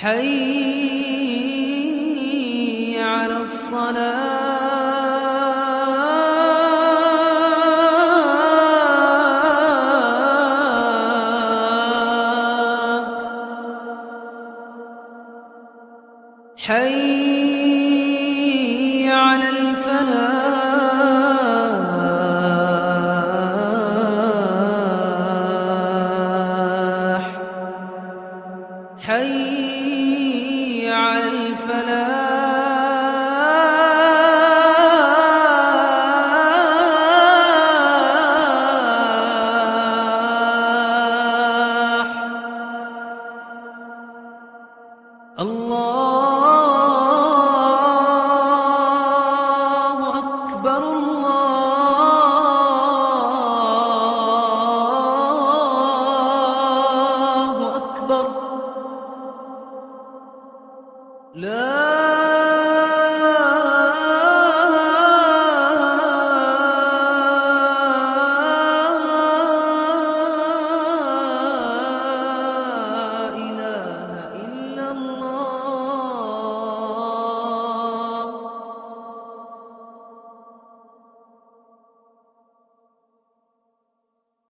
حي على الصلاة. حي الفلاح الله لا